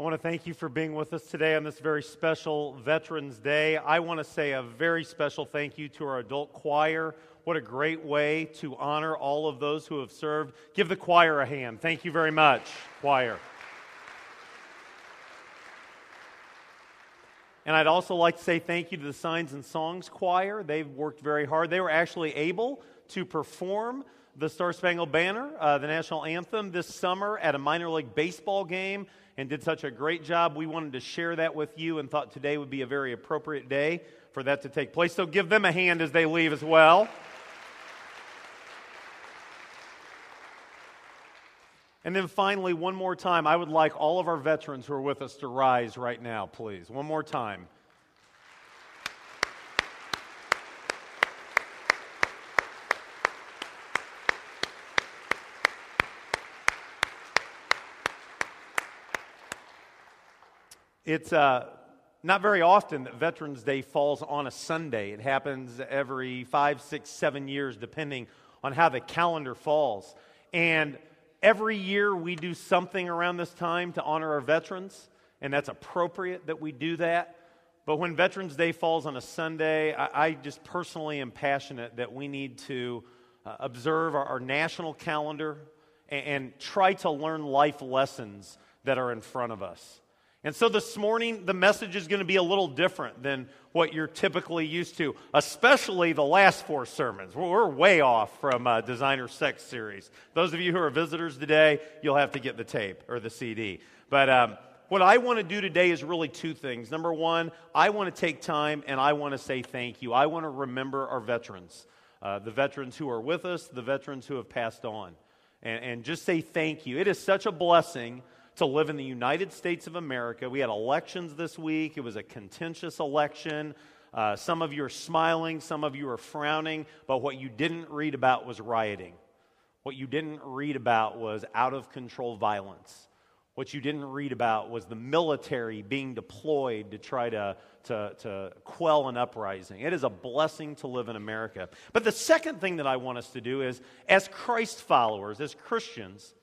I want to thank you for being with us today on this very special Veterans Day. I want to say a very special thank you to our adult choir. What a great way to honor all of those who have served. Give the choir a hand. Thank you very much, choir. And I'd also like to say thank you to the Signs and Songs Choir. They've worked very hard. They were actually able to perform the Star Spangled Banner, uh, the national anthem, this summer at a minor league baseball game and did such a great job. We wanted to share that with you and thought today would be a very appropriate day for that to take place. So give them a hand as they leave as well. And then finally, one more time, I would like all of our veterans who are with us to rise right now, please. One more time. It's uh, not very often that Veterans Day falls on a Sunday. It happens every five, six, seven years, depending on how the calendar falls. And every year we do something around this time to honor our veterans, and that's appropriate that we do that. But when Veterans Day falls on a Sunday, I, I just personally am passionate that we need to uh, observe our, our, national calendar and, and try to learn life lessons that are in front of us. And so this morning, the message is going to be a little different than what you're typically used to, especially the last four sermons. We're way off from uh, Designer Sex series. Those of you who are visitors today, you'll have to get the tape or the CD. But um, what I want to do today is really two things. Number one, I want to take time and I want to say thank you. I want to remember our veterans, uh, the veterans who are with us, the veterans who have passed on, and, and just say thank you. It is such a blessing to live in the United States of America. We had elections this week, it was a contentious election. Uh, some of you are smiling, some of you are frowning, but what you didn't read about was rioting. What you didn't read about was out of control violence. What you didn't read about was the military being deployed to try to, to, to quell an uprising. It is a blessing to live in America. But the second thing that I want us to do is, as Christ followers, as Christians,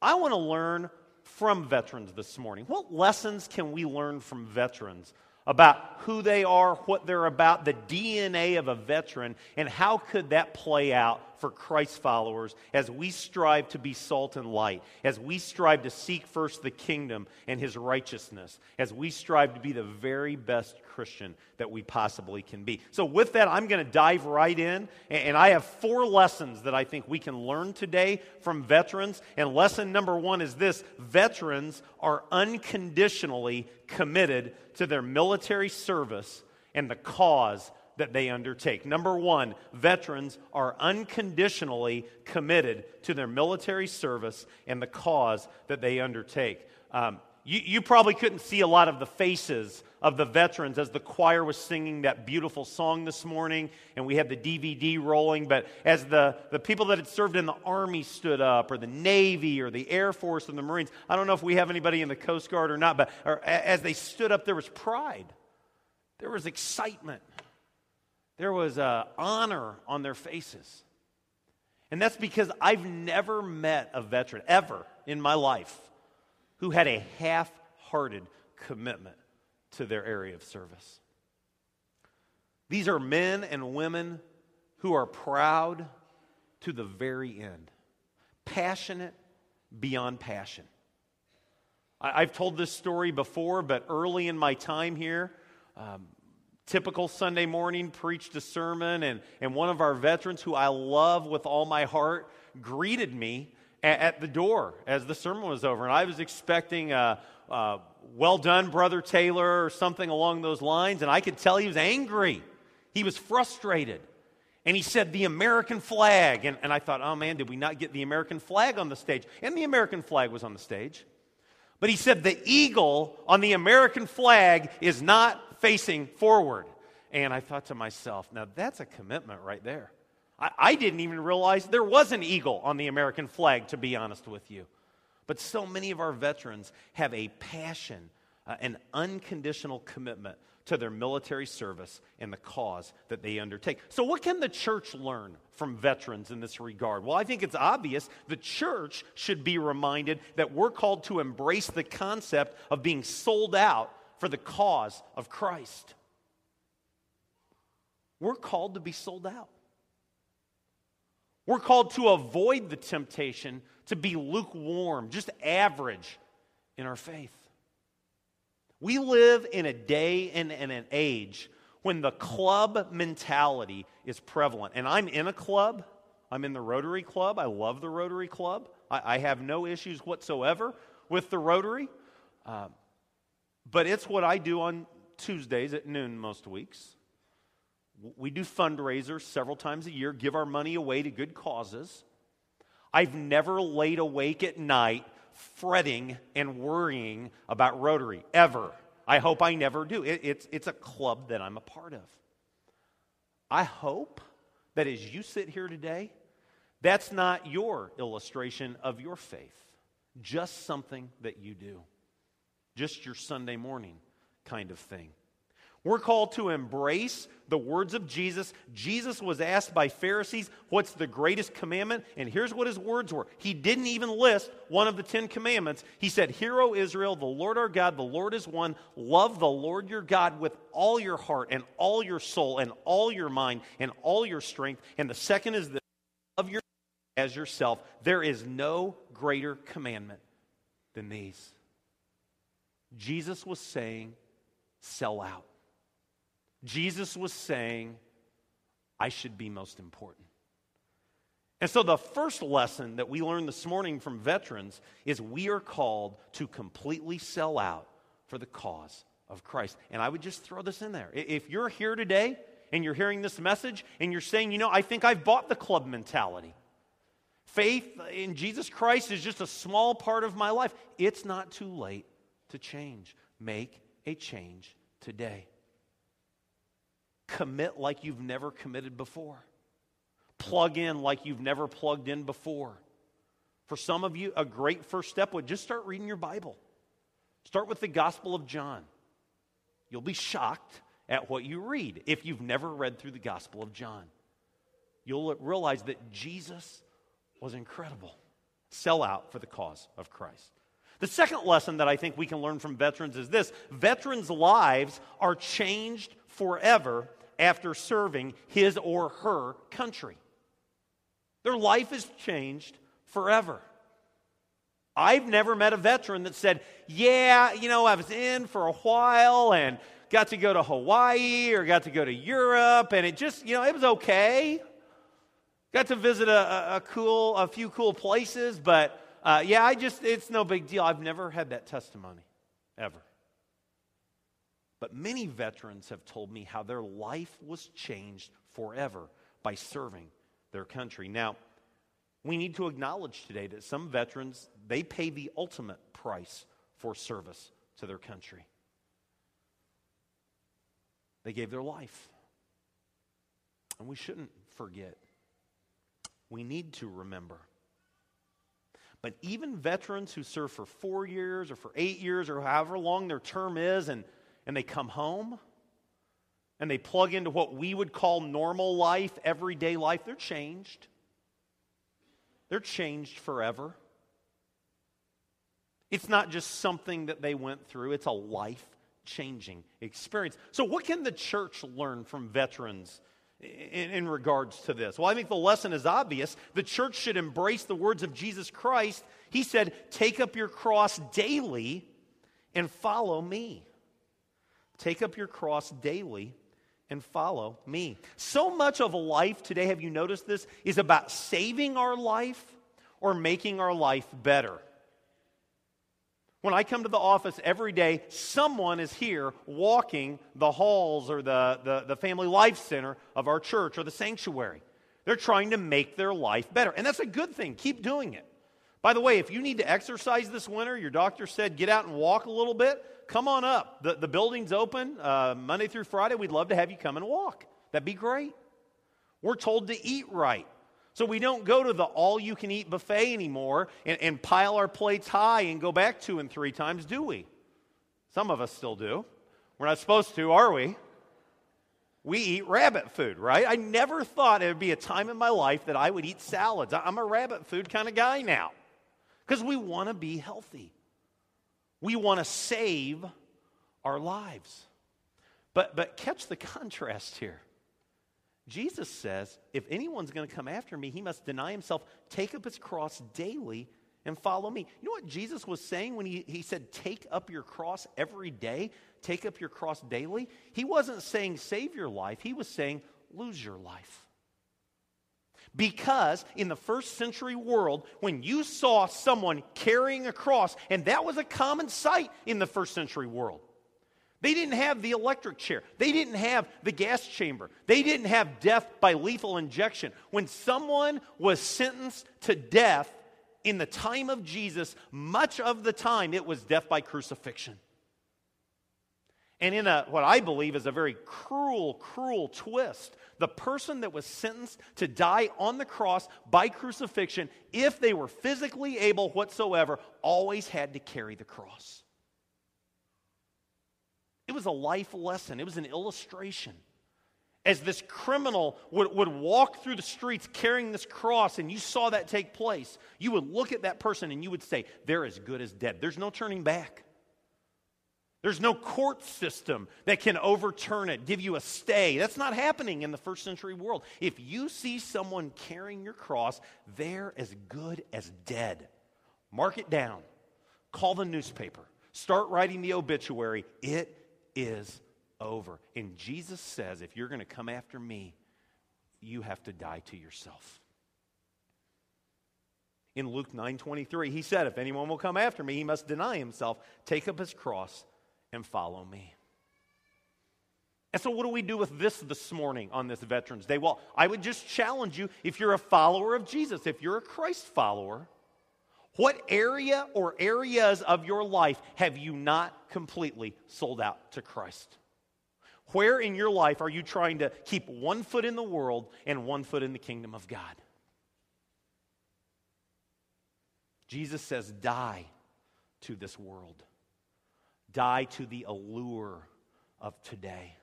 I want to learn from veterans this morning? What lessons can we learn from veterans about who they are, what they're about, the DNA of a veteran, and how could that play out for Christ followers as we strive to be salt and light, as we strive to seek first the kingdom and his righteousness, as we strive to be the very best Christian that we possibly can be. So, with that, I'm going to dive right in, and I have four lessons that I think we can learn today from veterans. And lesson number one is this veterans are unconditionally committed to their military service and the cause that they undertake. Number one, veterans are unconditionally committed to their military service and the cause that they undertake. Um, you, you, probably couldn't see a lot of the faces of the veterans as the choir was singing that beautiful song this morning, and we had the DVD rolling. But as the, the people that had served in the Army stood up, or the Navy, or the Air Force, and the Marines, I don't know if we have anybody in the Coast Guard or not, but or, as they stood up, there was pride, there was excitement, there was uh, honor on their faces. And that's because I've never met a veteran, ever in my life, who had a half hearted commitment to their area of service. These are men and women who are proud to the very end, passionate beyond passion. I, have told this story before, but early in my time here, um, typical Sunday morning, preached a sermon, and, and one of our veterans, who I love with all my heart, greeted me at, at the door as the sermon was over. And I was expecting a, a well done, Brother Taylor, or something along those lines, and I could tell he was angry. He was frustrated. And he said, the American flag. And, and I thought, oh man, did we not get the American flag on the stage? And the American flag was on the stage. But he said, the eagle on the American flag is not facing forward. And I thought to myself, now that's a commitment right there. I, I, didn't even realize there was an eagle on the American flag, to be honest with you. But so many of our veterans have a passion, uh, an unconditional commitment to their military service and the cause that they undertake. So, what can the church learn from veterans in this regard? Well, I think it's obvious the church should be reminded that we're called to embrace the concept of being sold out for the cause of Christ. We're called to be sold out. We're called to avoid the temptation to be lukewarm, just average in our faith. We live in a day and, an age when the club mentality is prevalent. And I'm in a club. I'm in the Rotary Club. I love the Rotary Club. I, I have no issues whatsoever with the Rotary. Uh, but it's what I do on Tuesdays at noon most weeks. We do fundraisers several times a year, give our money away to good causes. I've never laid awake at night fretting and worrying about Rotary, ever. I hope I never do. It, it's, it's a club that I'm a part of. I hope that as you sit here today, that's not your illustration of your faith, just something that you do, just your Sunday morning kind of thing. We're called to embrace the words of Jesus. Jesus was asked by Pharisees, What's the greatest commandment? And here's what his words were. He didn't even list one of the Ten Commandments. He said, Hear, O Israel, the Lord our God, the Lord is one. Love the Lord your God with all your heart and all your soul and all your mind and all your strength. And the second is this love your as yourself. There is no greater commandment than these. Jesus was saying, Sell out. Jesus was saying, I should be most important. And so, the first lesson that we learned this morning from veterans is we are called to completely sell out for the cause of Christ. And I would just throw this in there. If you're here today and you're hearing this message and you're saying, you know, I think I've bought the club mentality, faith in Jesus Christ is just a small part of my life, it's not too late to change. Make a change today. Commit like you've never committed before. Plug in like you've never plugged in before. For some of you, a great first step would just start reading your Bible. Start with the Gospel of John. You'll be shocked at what you read if you've never read through the Gospel of John. You'll realize that Jesus was incredible. Sell out for the cause of Christ. The second lesson that I think we can learn from veterans is this veterans' lives are changed forever after serving his or her country. Their life is changed forever. I've never met a veteran that said, Yeah, you know, I was in for a while and got to go to Hawaii or got to go to Europe and it just, you know, it was okay. Got to visit a, a, cool, a few cool places, but uh, yeah, I just, it's no big deal. I've never had that testimony, ever. But many veterans have told me how their life was changed forever by serving their country. Now, we need to acknowledge today that some veterans, they pay the ultimate price for service to their country. They gave their life. And we shouldn't forget. We need to remember. But even veterans who serve for four years or for eight years or however long their term is and and they come home and they plug into what we would call normal life, everyday life, they're changed. They're changed forever. It's not just something that they went through, it's a life changing experience. So, what can the church learn from veterans in, in, regards to this? Well, I think the lesson is obvious. The church should embrace the words of Jesus Christ. He said, Take up your cross daily and follow me. Take up your cross daily and follow me. So much of life today, have you noticed this, is about saving our life or making our life better. When I come to the office every day, someone is here walking the halls or the, the, the family life center of our church or the sanctuary. They're trying to make their life better. And that's a good thing. Keep doing it. By the way, if you need to exercise this winter, your doctor said get out and walk a little bit, come on up. The, the building's open uh, Monday through Friday. We'd love to have you come and walk. That'd be great. We're told to eat right. So we don't go to the all you can eat buffet anymore and, and pile our plates high and go back two and three times, do we? Some of us still do. We're not supposed to, are we? We eat rabbit food, right? I never thought it would be a time in my life that I would eat salads. I'm a rabbit food kind of guy now because we want to be healthy. We want to save our lives. But, but catch the contrast here. Jesus says, if anyone's going to come after me, he must deny himself, take up his cross daily, and follow me. You know what Jesus was saying when he, he said, take up your cross every day, take up your cross daily? He wasn't saying save your life, he was saying lose your life. Because in the first century world, when you saw someone carrying a cross, and that was a common sight in the first century world, they didn't have the electric chair. They didn't have the gas chamber. They didn't have death by lethal injection. When someone was sentenced to death in the time of Jesus, much of the time it was death by crucifixion. And in a, what I believe is a very cruel, cruel twist, the person that was sentenced to die on the cross by crucifixion, if they were physically able whatsoever, always had to carry the cross. It was a life lesson, it was an illustration. As this criminal would, would walk through the streets carrying this cross, and you saw that take place, you would look at that person and you would say, They're as good as dead. There's no turning back. There's no court system that can overturn it, give you a stay. That's not happening in the first century world. If you see someone carrying your cross, they're as good as dead. Mark it down. Call the newspaper. Start writing the obituary. It is over. And Jesus says, if you're going to come after me, you have to die to yourself. In Luke 9:23, he said, if anyone will come after me, he must deny himself, take up his cross and follow me. And so, what do we do with this this morning on this Veterans Day? Well, I would just challenge you if you're a follower of Jesus, if you're a Christ follower, what area or areas of your life have you not completely sold out to Christ? Where in your life are you trying to keep one foot in the world and one foot in the kingdom of God? Jesus says, Die to this world, die to the allure of today.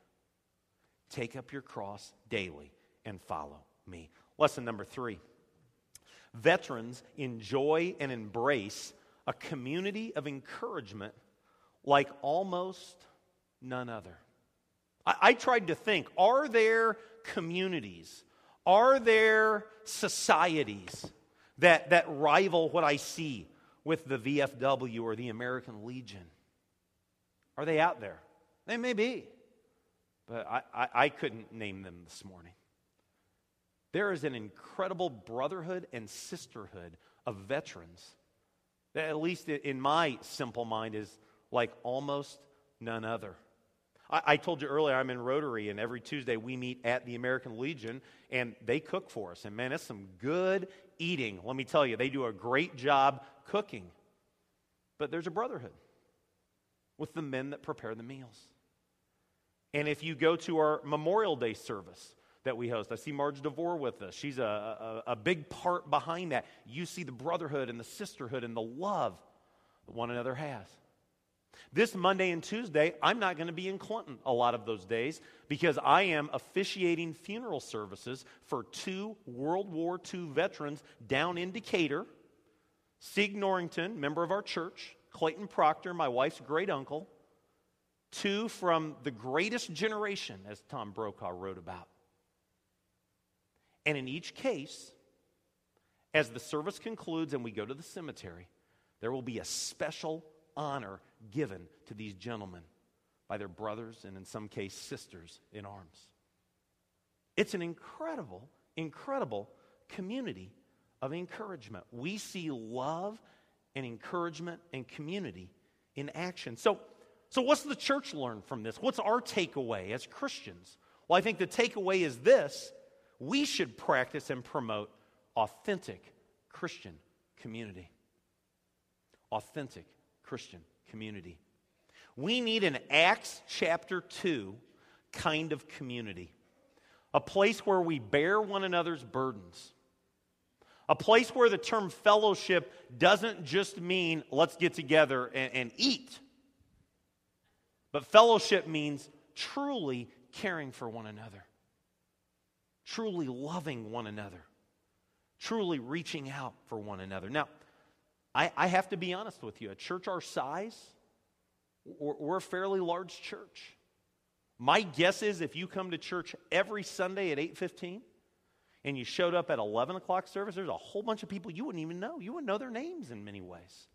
Take up your cross daily and follow me. Lesson number three veterans enjoy and embrace a community of encouragement like almost none other. I, I, tried to think are there communities, are there societies that, that rival what I see with the VFW or the American Legion? Are they out there? They may be, but I, I, I couldn't name them this morning. There is an incredible brotherhood and sisterhood of veterans that, at least in my simple mind, is like almost none other. I, I, told you earlier I'm in Rotary, and every Tuesday we meet at the American Legion, and they cook for us. And man, it's some good eating. Let me tell you, they do a great job cooking. But there's a brotherhood with the men that prepare the meals. And if you go to our Memorial Day service, that we host. I see Marge DeVore with us. She's a, a, a, big part behind that. You see the brotherhood and the sisterhood and the love that one another has. This Monday and Tuesday, I'm not going to be in Clinton a lot of those days because I am officiating funeral services for two World War II veterans down in Decatur. Sieg Norrington, member of our church, Clayton Proctor, my wife's great uncle, two from the greatest generation, as Tom Brokaw wrote about. And in each case, as the service concludes and we go to the cemetery, there will be a special honor given to these gentlemen by their brothers and, in some case, sisters in arms. It's an incredible, incredible community of encouragement. We see love and encouragement and community in action. So, so what's the church learn from this? What's our takeaway as Christians? Well, I think the takeaway is this we should practice and promote authentic Christian community. Authentic Christian community. We need an Acts chapter 2 kind of community, a place where we bear one another's burdens. A place where the term fellowship doesn't just mean let's get together and, and eat, But fellowship means truly caring for one another, truly loving one another, truly reaching out for one another. Now, I, I have to be honest with you. A church our size, we're, we're a fairly large church. My guess is if you come to church every Sunday at 8:15 and you showed up at 11 o'clock service, there's a whole bunch of people you wouldn't even know. You wouldn't know their names in many ways.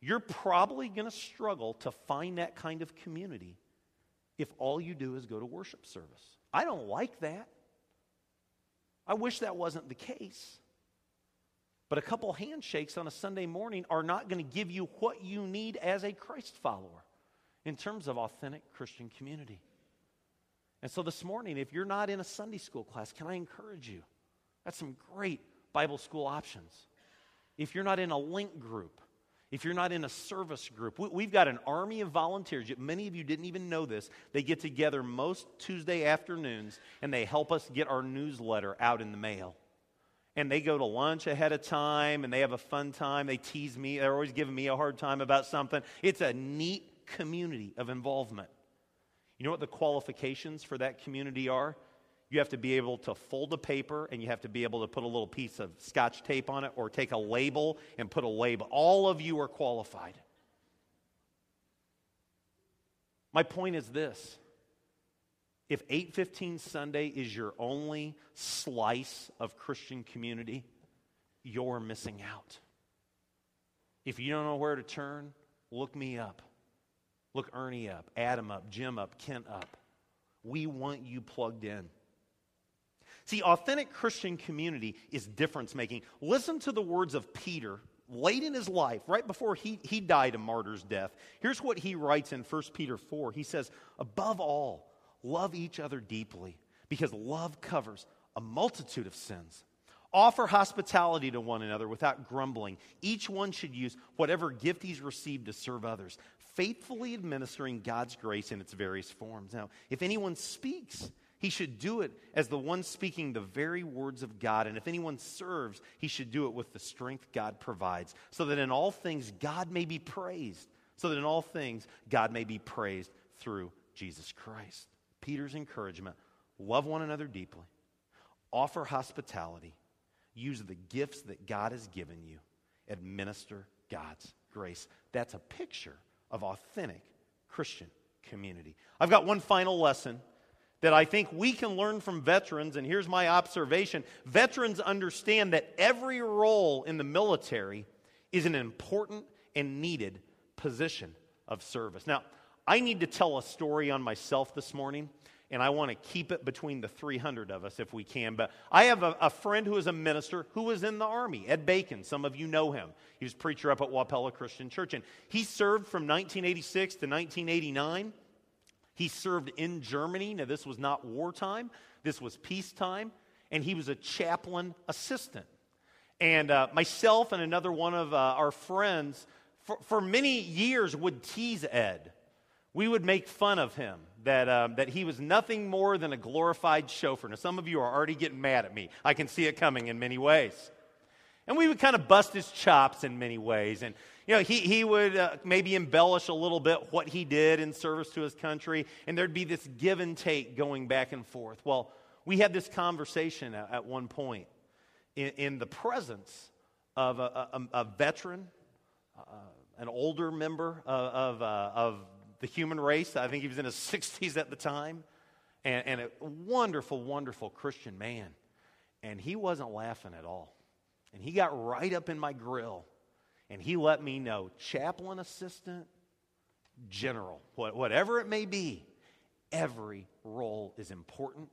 You're probably going to struggle to find that kind of community if all you do is go to worship service. I don't like that. I wish that wasn't the case. But a couple handshakes on a Sunday morning are not going to give you what you need as a Christ follower in terms of authentic Christian community. And so this morning, if you're not in a Sunday school class, can I encourage you? That's some great Bible school options. If you're not in a link group, if you're not in a service group, we, have got an army of volunteers. Many of you didn't even know this. They get together most Tuesday afternoons and they help us get our newsletter out in the mail. And they go to lunch ahead of time and they have a fun time. They tease me. They're always giving me a hard time about something. It's a neat community of involvement. You know what the qualifications for that community are? You have to be able to fold a paper and you have to be able to put a little piece of scotch tape on it or take a label and put a label. All of you are qualified. My point is this. If 815 Sunday is your only slice of Christian community, you're missing out. If you don't know where to turn, look me up. Look Ernie up, Adam up, Jim up, Kent up. We want you plugged in. See, authentic Christian community is difference making. Listen to the words of Peter late in his life, right before he, he died a martyr's death. Here's what he writes in 1 Peter 4. He says, Above all, love each other deeply, because love covers a multitude of sins. Offer hospitality to one another without grumbling. Each one should use whatever gift he's received to serve others, faithfully administering God's grace in its various forms. Now, if anyone speaks, he should do it as the one speaking the very words of God. And if anyone serves, he should do it with the strength God provides, so that in all things God may be praised. So that in all things God may be praised through Jesus Christ. Peter's encouragement love one another deeply, offer hospitality, use the gifts that God has given you, administer God's grace. That's a picture of authentic Christian community. I've got one final lesson that I think we can learn from veterans, and here's my observation veterans understand that every role in the military is an important and needed position of service. Now, I need to tell a story on myself this morning and I want to keep it between the 300 of us if we can. But I have a, a, friend who is a minister who was in the Army, Ed Bacon. Some of you know him. He was preacher up at Wapella Christian Church. And he served from 1986 to 1989. He served in Germany. Now, this was not wartime, this was peacetime. And he was a chaplain assistant. And uh, myself and another one of uh, our friends, for, for many years, would tease Ed. We would make fun of him that, um, that he was nothing more than a glorified chauffeur. Now, some of you are already getting mad at me. I can see it coming in many ways. And we would kind of bust his chops in many ways. And, you know, he, he would uh, maybe embellish a little bit what he did in service to his country. And there'd be this give and take going back and forth. Well, we had this conversation at, at one point in, in, the presence of a, a, a veteran, uh, an older member of, of, uh, of the human race. I think he was in his 60s at the time, and, and a wonderful, wonderful Christian man. And he wasn't laughing at all. And he got right up in my grill and he let me know chaplain assistant, general, whatever it may be, every role is important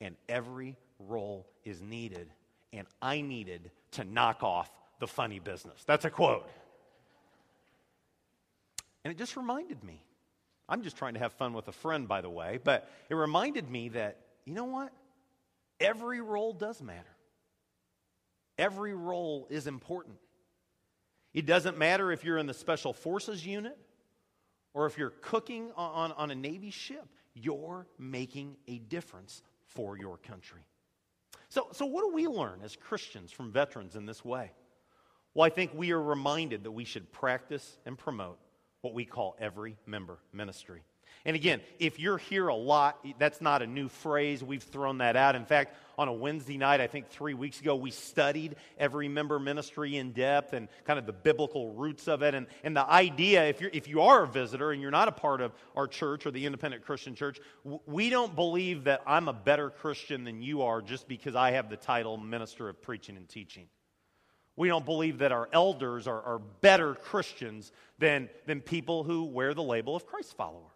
and every role is needed. And I needed to knock off the funny business. That's a quote. And it just reminded me I'm just trying to have fun with a friend, by the way, but it reminded me that, you know what? Every role does matter. Every role is important. It doesn't matter if you're in the Special Forces unit or if you're cooking on, on, a Navy ship, you're making a difference for your country. So, so, what do we learn as Christians from veterans in this way? Well, I think we are reminded that we should practice and promote what we call every member ministry. And again, if you're here a lot, that's not a new phrase. We've thrown that out. In fact, on a Wednesday night, I think three weeks ago, we studied every member ministry in depth and kind of the biblical roots of it. And, and the idea, if, you're, if you are a visitor and you're not a part of our church or the independent Christian church, we don't believe that I'm a better Christian than you are just because I have the title minister of preaching and teaching. We don't believe that our elders are, are better Christians than, than people who wear the label of Christ follower.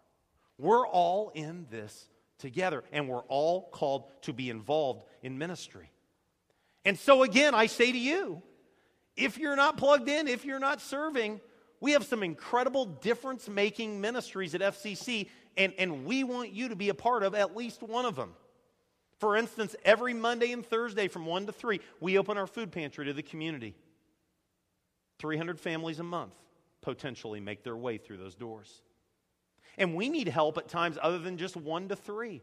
We're all in this together, and we're all called to be involved in ministry. And so, again, I say to you if you're not plugged in, if you're not serving, we have some incredible difference making ministries at FCC, and, and we want you to be a part of at least one of them. For instance, every Monday and Thursday from 1 to 3, we open our food pantry to the community. 300 families a month potentially make their way through those doors. And we need help at times other than just one to three.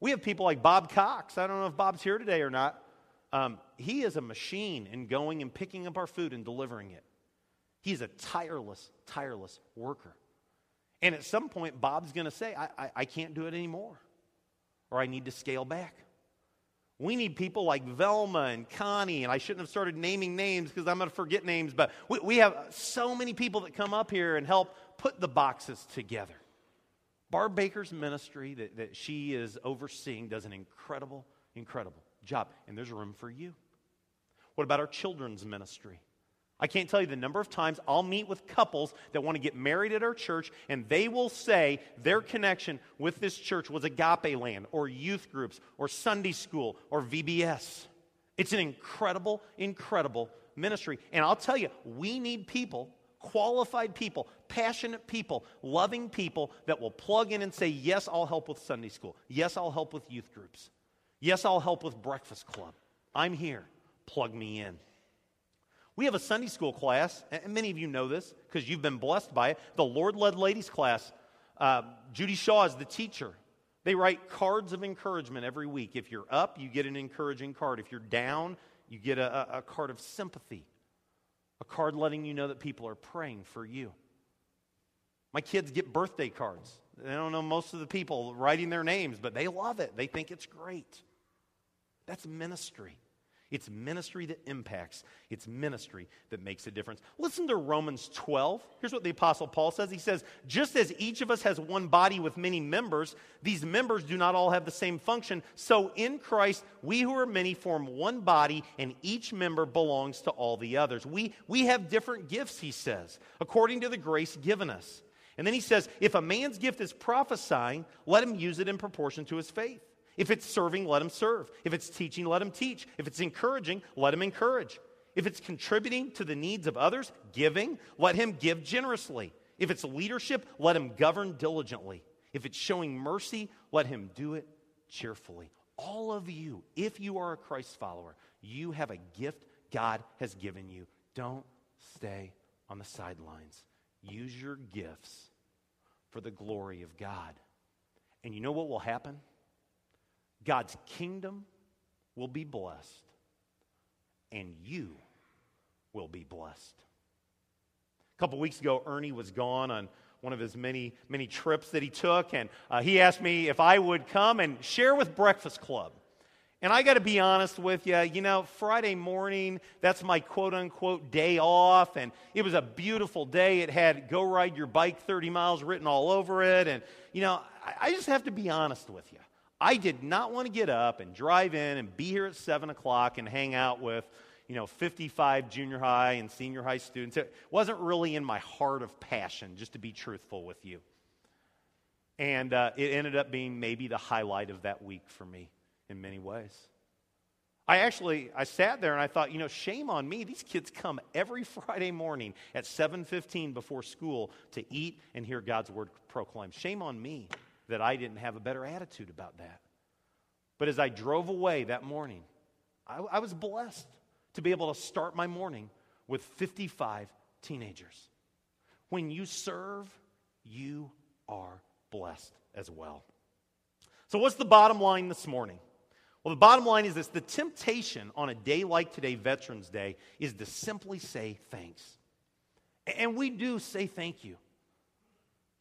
We have people like Bob Cox. I don't know if Bob's here today or not. Um, he is a machine in going and picking up our food and delivering it. He's a tireless, tireless worker. And at some point, Bob's going to say, I, I, I can't do it anymore, or I need to scale back. We need people like Velma and Connie, and I shouldn't have started naming names because I'm going to forget names, but we, we have so many people that come up here and help put the boxes together. Barb Baker's ministry that, that she is overseeing does an incredible, incredible job. And there's room for you. What about our children's ministry? I can't tell you the number of times I'll meet with couples that want to get married at our church, and they will say their connection with this church was agape land, or youth groups, or Sunday school, or VBS. It's an incredible, incredible ministry. And I'll tell you, we need people qualified people, passionate people, loving people that will plug in and say, Yes, I'll help with Sunday school. Yes, I'll help with youth groups. Yes, I'll help with breakfast club. I'm here. Plug me in. We have a Sunday school class, and many of you know this because you've been blessed by it. The Lord led ladies class. Uh, Judy Shaw is the teacher. They write cards of encouragement every week. If you're up, you get an encouraging card. If you're down, you get a, a card of sympathy a card letting you know that people are praying for you. My kids get birthday cards. They don't know most of the people writing their names, but they love it. They think it's great. That's ministry. It's ministry that impacts, it's ministry that makes a difference. Listen to Romans 12. Here's what the Apostle Paul says He says, Just as each of us has one body with many members, these members do not all have the same function. So in Christ, we who are many form one body, and each member belongs to all the others. We, we have different gifts, he says, according to the grace given us. And then he says, If a man's gift is prophesying, let him use it in proportion to his faith. If it's serving, let him serve. If it's teaching, let him teach. If it's encouraging, let him encourage. If it's contributing to the needs of others, giving, let him give generously. If it's leadership, let him govern diligently. If it's showing mercy, let him do it cheerfully. All of you, if you are a Christ follower, you have a gift God has given you. Don't stay on the sidelines. Use your gifts for the glory of God. And you know what will happen? God's kingdom will be blessed, and you will be blessed. A couple weeks ago, Ernie was gone on one of his many, many trips that he took, and uh, he asked me if I would come and share with Breakfast Club. And I got to be honest with you, you know, Friday morning, that's my quote unquote day off. And it was a beautiful day. It had go ride your bike 30 miles written all over it. And, you know, I, I just have to be honest with you. I did not want to get up and drive in and be here at 7 o'clock and hang out with, you know, 55 junior high and senior high students. It wasn't really in my heart of passion, just to be truthful with you. And uh, it ended up being maybe the highlight of that week for me in many ways. I actually I sat there and I thought, you know, shame on me. These kids come every Friday morning at 7:15 before school to eat and hear God's word proclaimed. Shame on me that I didn't have a better attitude about that. But as I drove away that morning, I, I was blessed to be able to start my morning with 55 teenagers. When you serve, you are blessed as well. So, what's the bottom line this morning? Well, the bottom line is this the temptation on a day like today, Veterans Day, is to simply say thanks. And we do say thank you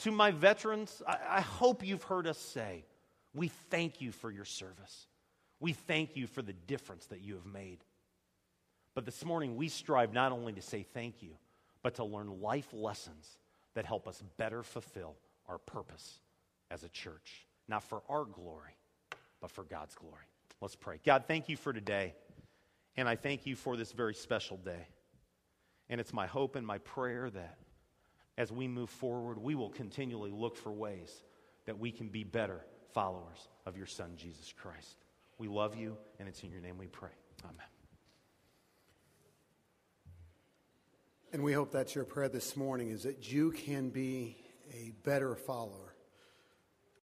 To my veterans, I, I hope you've heard us say, we thank you for your service. We thank you for the difference that you have made. But this morning, we strive not only to say thank you, but to learn life lessons that help us better fulfill our purpose as a church, not for our glory, but for God's glory. Let's pray. God, thank you for today. And I thank you for this very special day. And it's my hope and my prayer that as we move forward, we will continually look for ways that we can be better followers of your Son, Jesus Christ. We love you, and it's in your name we pray. Amen. And we hope that's your prayer this morning is that you can be a better follower